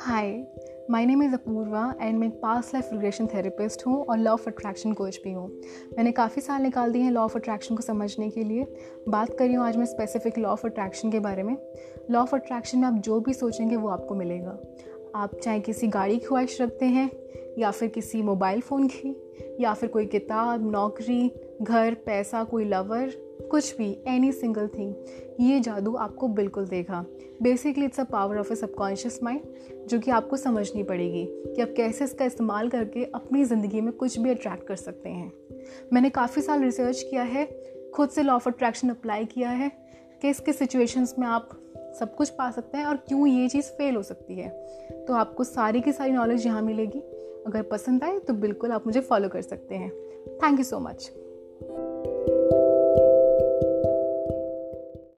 Hi my name is Apoorva and मैं past life regression therapist हूँ और law of attraction coach भी हूँ। मैंने काफ़ी साल निकाल दिए हैं लॉ ऑफ़ अट्रैक्शन को समझने के लिए। बात कर रही हूँ आज मैं स्पेसिफिक लॉ ऑफ़ अट्रैक्शन के बारे में। लॉ ऑफ़ अट्रैक्शन में आप जो भी सोचेंगे वो आपको मिलेगा। आप चाहे किसी गाड़ी की ख्वाहिश रखते हैं, या फिर किसी मोबाइल फ़ोन की, या फिर कोई किताब, नौकरी, घर, पैसा, कोई लवर कुछ भी एनी सिंगल थिंग ये जादू आपको बिल्कुल देगा। Basically it's a power of a subconscious mind जो कि आपको समझनी पड़ेगी कि आप कैसे इसका इस्तेमाल करके अपनी ज़िंदगी में कुछ भी अट्रैक्ट कर सकते हैं। मैंने काफ़ी साल रिसर्च किया है, खुद से लॉ ऑफ़ अट्रैक्शन अप्लाई किया है किस किस सिचुएशंस में आप सब कुछ पा सकते हैं और क्यों ये चीज़ फेल हो सकती है। तो आपको सारी की सारी नॉलेज यहाँ मिलेगी। अगर पसंद आए तो बिल्कुल आप मुझे फॉलो कर सकते हैं। Thank you so much